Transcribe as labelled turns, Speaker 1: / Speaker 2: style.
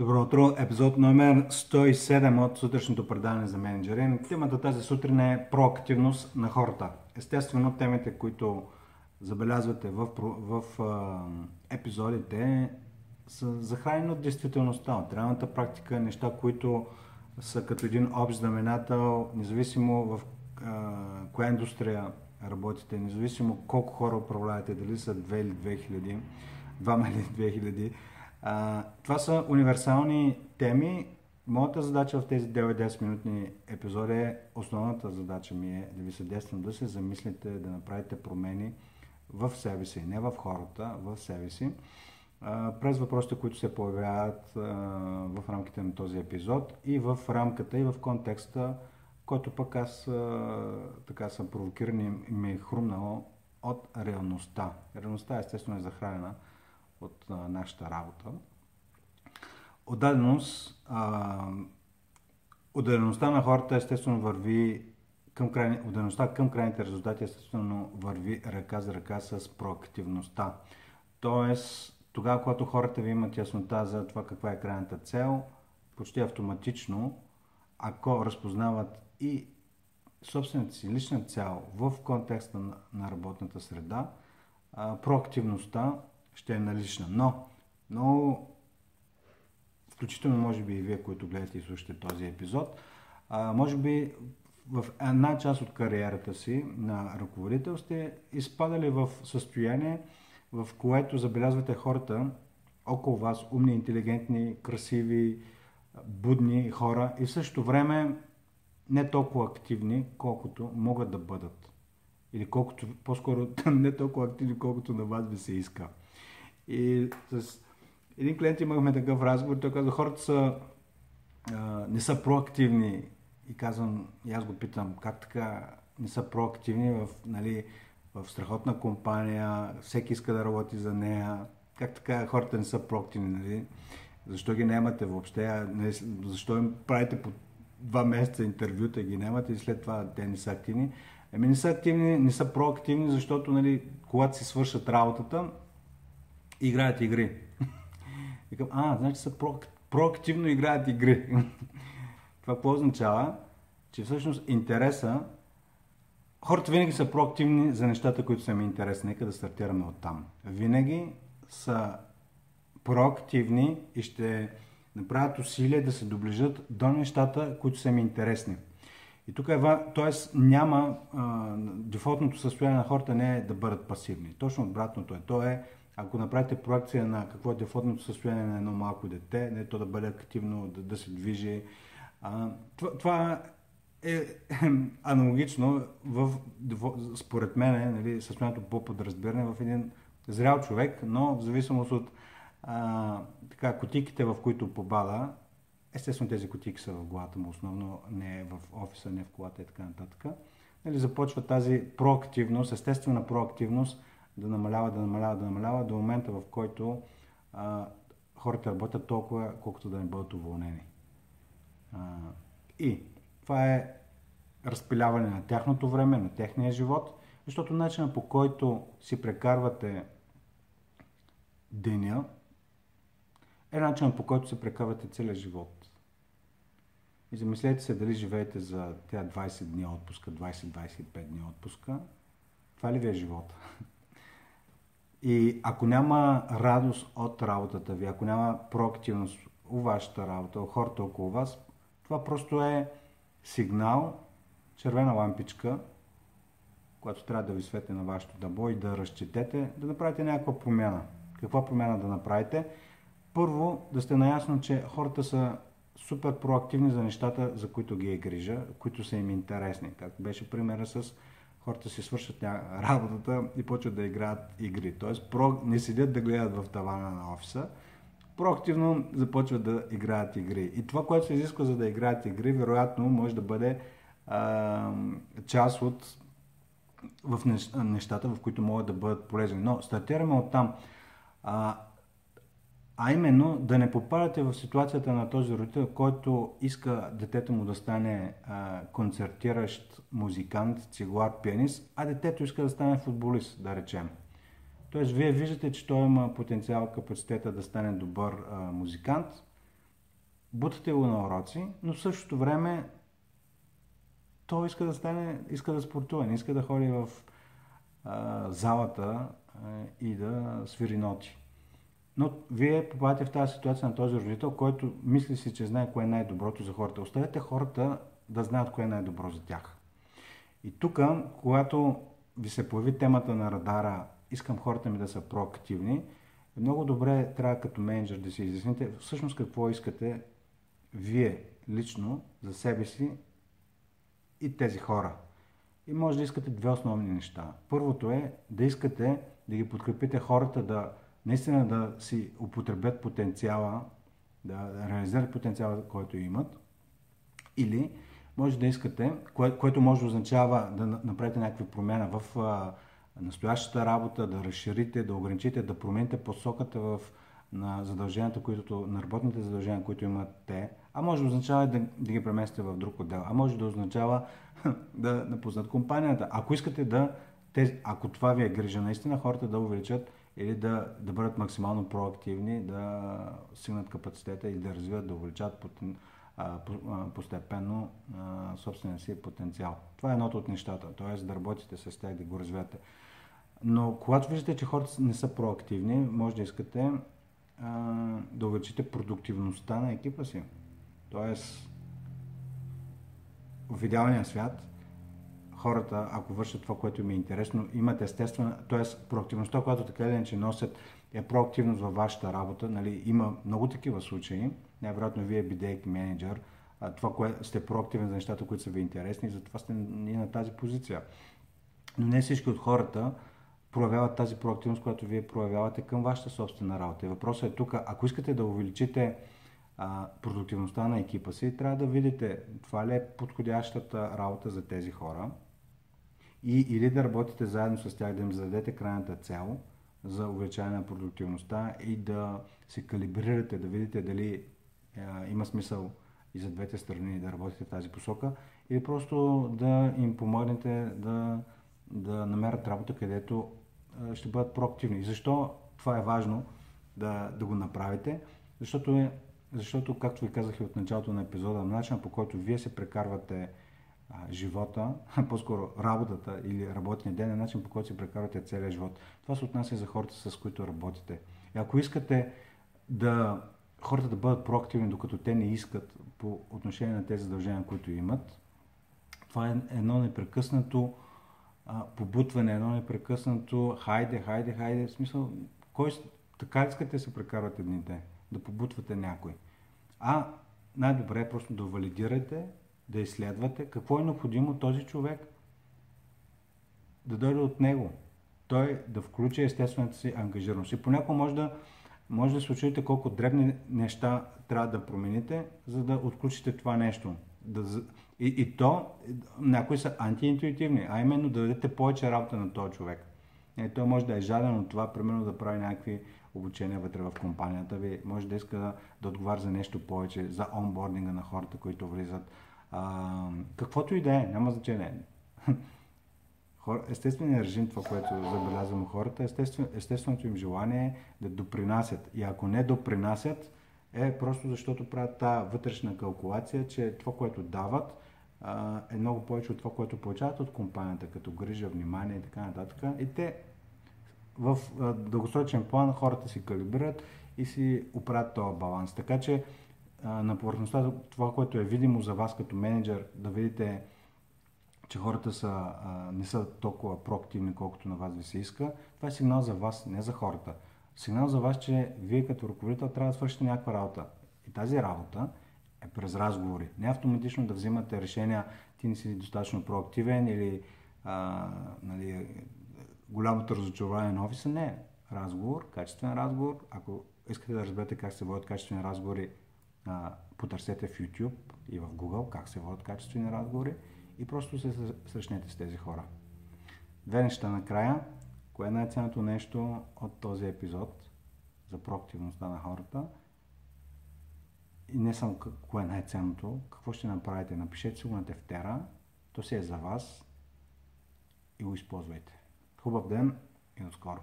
Speaker 1: Добро утро, епизод номер 107 от сутрешното предаване за менеджеринг. Темата тази сутрин е проактивност на хората. Естествено, темите, които забелязвате в, в епизодите са захранени от действителността, от реалната практика, неща, които са като един общ знаменател, независимо в а, коя индустрия работите, независимо колко хора управлявате, дали са 2 или 2000, 2 или 2000, а, това са универсални теми. Моята задача в тези 9-10 минутни епизоди е, основната задача ми е да ви съдействам да се замислите, да направите промени в себе си, не в хората, в себе си, а, през въпросите, които се появяват а, в рамките на този епизод и в рамката и в контекста, който пък аз а, така съм провокиран и ми е хрумнало от реалността. Реалността естествено е захранена от а, нашата работа. Отдаденост, а, отдадеността на хората естествено върви към крайни, към крайните резултати естествено върви ръка за ръка с проактивността. Тоест, тогава, когато хората ви имат яснота за това каква е крайната цел, почти автоматично, ако разпознават и собствената си лична цел в контекста на работната среда, проактивността ще е налична. Но, но включително може би и вие, които гледате и слушате този епизод, а, може би в една част от кариерата си на ръководител сте изпадали в състояние, в което забелязвате хората около вас, умни, интелигентни, красиви, будни хора и в същото време не толкова активни, колкото могат да бъдат. Или колкото, по-скоро не толкова активни, колкото на вас ви се иска. И с един клиент имахме такъв разговор, той каза, хората са, а, не са проактивни. И казвам, и аз го питам, как така не са проактивни в, нали, в страхотна компания, всеки иска да работи за нея. Как така хората не са проактивни, нали? Защо ги нямате въобще? Защо им правите по два месеца интервюта, ги нямате и след това те не са активни? Ами не са активни, не са проактивни, защото нали, когато си свършат работата, играят игри. Викам, а, значи са про, проактивно играят игри. Това какво означава? Че всъщност интереса, хората винаги са проактивни за нещата, които са ми интересни. Нека да стартираме от там. Винаги са проактивни и ще направят усилия да се доближат до нещата, които са ми интересни. И тук е, т.е. няма, а, дефолтното състояние на хората не е да бъдат пасивни. Точно обратното е. То е ако направите проекция на какво е дефолтното състояние на едно малко дете, не то да бъде активно, да, да се движи, а, това, това е аналогично в, според мен, нали, състоянието по подразбиране в един зрял човек, но в зависимост от а, така, кутиките, в които побада, естествено тези кутики са в главата му, основно не в офиса, не в колата и така нататък, нали, започва тази проактивност, естествена проактивност, да намалява, да намалява, да намалява до момента, в който а, хората работят толкова, колкото да не бъдат уволнени. А, и това е разпиляване на тяхното време, на техния живот, защото начинът по който си прекарвате деня е начинът по който се прекарвате целия живот. И замислете се дали живеете за тези 20 дни отпуска, 20-25 дни отпуска. Това ли ви е живота? И ако няма радост от работата ви, ако няма проактивност у вашата работа, у хората около вас, това просто е сигнал, червена лампичка, която трябва да ви светне на вашето дъбо и да разчетете, да направите някаква промяна. Каква промяна да направите? Първо, да сте наясно, че хората са супер проактивни за нещата, за които ги е грижа, които са им интересни. Както беше примера с хората си свършат работата и почват да играят игри. Тоест про, не седят да гледат в тавана на офиса, проактивно започват да играят игри. И това, което се изисква за да играят игри, вероятно може да бъде а, част от в нещата, в които могат да бъдат полезни. Но стартираме от там. А, а именно да не попадате в ситуацията на този родител, който иска детето му да стане а, концертиращ музикант, цигуар, пианист, а детето иска да стане футболист, да речем. Тоест, вие виждате, че той има потенциал, капацитета да стане добър а, музикант, бутате го на уроци, но в същото време той иска да стане, иска да спортува, не иска да ходи в а, залата а, и да свири ноти. Но вие попадате в тази ситуация на този родител, който мисли си, че знае кое е най-доброто за хората. Оставете хората да знаят кое е най-добро за тях. И тук, когато ви се появи темата на радара, искам хората ми да са проактивни, много добре трябва като менеджер да си изясните всъщност какво искате вие лично за себе си и тези хора. И може да искате две основни неща. Първото е да искате да ги подкрепите хората да наистина да си употребят потенциала, да реализират потенциала, който имат. Или може да искате, кое, което може да означава да направите някакви промяна в а, настоящата работа, да разширите, да ограничите, да промените посоката в, на задълженията, които, на работните задължения, които имат те, а може да означава да, да ги преместите в друг отдел, а може да означава да напуснат компанията. Ако искате да, те, ако това ви е грижа наистина, хората да увеличат или да, да бъдат максимално проактивни, да стигнат капацитета и да развиват, да увеличат потен, а, постепенно а, собствения си потенциал. Това е едното от нещата, т.е. да работите с тях, да го развивате. Но когато виждате, че хората не са проактивни, може да искате а, да увеличите продуктивността на екипа си. Тоест, в идеалния свят, хората, ако вършат това, което им е интересно, имат естествена, т.е. проактивността, която така или иначе носят, е проактивност във вашата работа. Нали, има много такива случаи. Най-вероятно вие бидейки менеджер, това, кое сте проактивен за нещата, които са ви интересни, и затова сте и на тази позиция. Но не всички от хората проявяват тази проактивност, която вие проявявате към вашата собствена работа. И въпросът е тук, ако искате да увеличите продуктивността на екипа си, трябва да видите това ли е подходящата работа за тези хора и или да работите заедно с тях, да им зададете крайната цел за увеличаване на продуктивността и да се калибрирате, да видите дали а, има смисъл и за двете страни да работите в тази посока или просто да им помогнете да, да намерят работа, където а, ще бъдат проактивни. Защо това е важно да, да го направите? Защото е защото, както ви казах и от началото на епизода, начинът по който вие се прекарвате а, живота, по-скоро работата или работния ден е начин по който се прекарвате целия живот. Това се отнася за хората, с които работите. И ако искате да хората да бъдат проактивни, докато те не искат по отношение на тези задължения, които имат, това е едно непрекъснато а, побутване, едно непрекъснато хайде, хайде, хайде, в смисъл, кой, така искате да се прекарвате дните? да побутвате някой. А най-добре е просто да валидирате, да изследвате какво е необходимо този човек да дойде от него. Той да включи естествената си ангажираност. И понякога може да, може да се очудите колко дребни неща трябва да промените, за да отключите това нещо. Да, и, и то, някои са антиинтуитивни, а именно да дадете повече работа на този човек. И той може да е жаден от това, примерно да прави някакви обучение вътре в компанията ви. Може да иска да, да отговаря за нещо повече, за онбординга на хората, които влизат. А, каквото и да е, няма значение. Естественият режим, това, което забелязваме хората, естествен, естественото им желание е да допринасят. И ако не допринасят, е просто защото правят тази вътрешна калкулация, че това, което дават, е много повече от това, което получават от компанията, като грижа, внимание и така нататък. И те в дългосрочен план хората си калибрират и си оправят този баланс. Така че на повърхността това, което е видимо за вас като менеджер, да видите, че хората са, не са толкова проактивни, колкото на вас ви се иска, това е сигнал за вас, не за хората. Сигнал за вас, че вие като ръководител трябва да свършите някаква работа. И тази работа е през разговори. Не автоматично да взимате решения, ти не си достатъчно проактивен или а, нали, голямото разочарование на офиса не разговор, качествен разговор. Ако искате да разберете как се водят качествени разговори, а, потърсете в YouTube и в Google как се водят качествени разговори и просто се срещнете с тези хора. Две неща накрая. Кое е най-ценното нещо от този епизод за проактивността на хората? И не само кое е най-ценното, какво ще направите. Напишете си го на тефтера, то си е за вас и го използвайте. Хубав ден и до скоро!